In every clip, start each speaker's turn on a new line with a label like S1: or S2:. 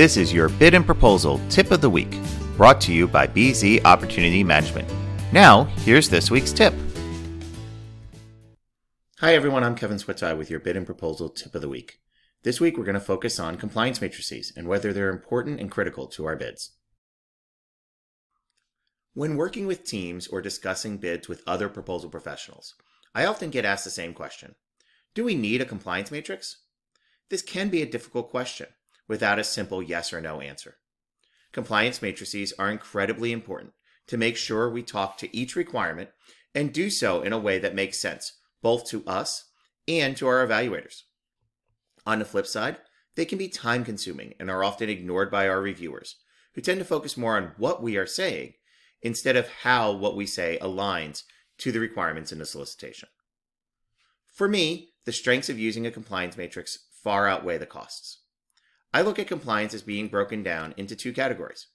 S1: This is your bid and proposal tip of the week, brought to you by BZ Opportunity Management. Now, here's this week's tip. Hi everyone, I'm Kevin Switaj with your bid and proposal tip of the week. This week we're going to focus on compliance matrices and whether they're important and critical to our bids. When working with teams or discussing bids with other proposal professionals, I often get asked the same question Do we need a compliance matrix? This can be a difficult question without a simple yes or no answer. Compliance matrices are incredibly important to make sure we talk to each requirement and do so in a way that makes sense both to us and to our evaluators. On the flip side, they can be time consuming and are often ignored by our reviewers, who tend to focus more on what we are saying instead of how what we say aligns to the requirements in the solicitation. For me, the strengths of using a compliance matrix far outweigh the costs. I look at compliance as being broken down into two categories.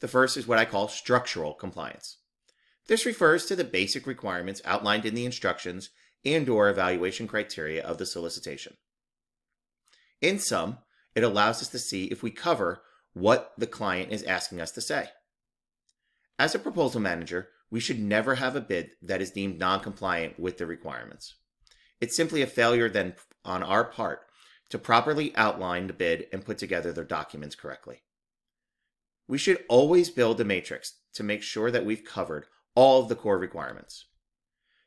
S1: The first is what I call structural compliance. This refers to the basic requirements outlined in the instructions and or evaluation criteria of the solicitation. In sum, it allows us to see if we cover what the client is asking us to say. As a proposal manager, we should never have a bid that is deemed non-compliant with the requirements. It's simply a failure then on our part to properly outline the bid and put together their documents correctly. We should always build a matrix to make sure that we've covered all of the core requirements.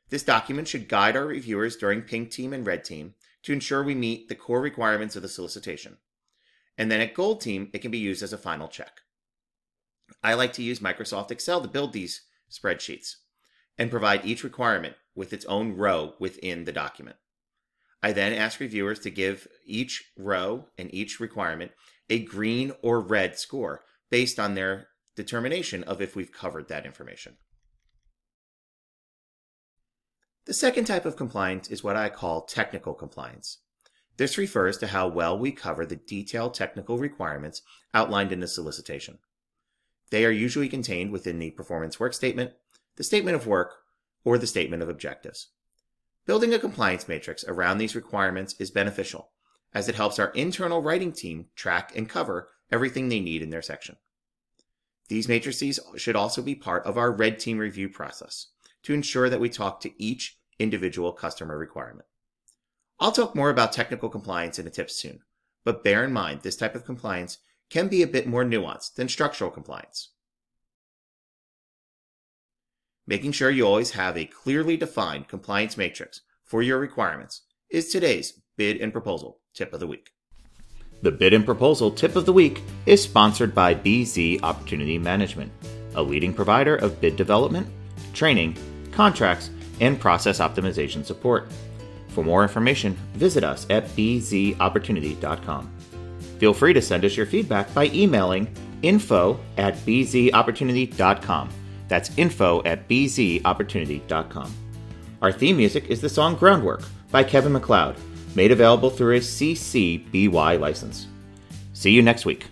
S1: This document should guide our reviewers during pink team and red team to ensure we meet the core requirements of the solicitation. And then at gold team, it can be used as a final check. I like to use Microsoft Excel to build these spreadsheets and provide each requirement with its own row within the document. I then ask reviewers to give each row and each requirement a green or red score based on their determination of if we've covered that information. The second type of compliance is what I call technical compliance. This refers to how well we cover the detailed technical requirements outlined in the solicitation. They are usually contained within the performance work statement, the statement of work, or the statement of objectives. Building a compliance matrix around these requirements is beneficial, as it helps our internal writing team track and cover everything they need in their section. These matrices should also be part of our red team review process to ensure that we talk to each individual customer requirement. I'll talk more about technical compliance in a tips soon, but bear in mind this type of compliance can be a bit more nuanced than structural compliance. Making sure you always have a clearly defined compliance matrix for your requirements is today's bid and proposal tip of the week. The bid and proposal tip of the week is sponsored by BZ Opportunity Management, a leading provider of bid development, training, contracts, and process optimization support. For more information, visit us at bzopportunity.com. Feel free to send us your feedback by emailing info at bzopportunity.com. That's info at bzopportunity.com. Our theme music is the song Groundwork by Kevin MacLeod, made available through a CC BY license. See you next week.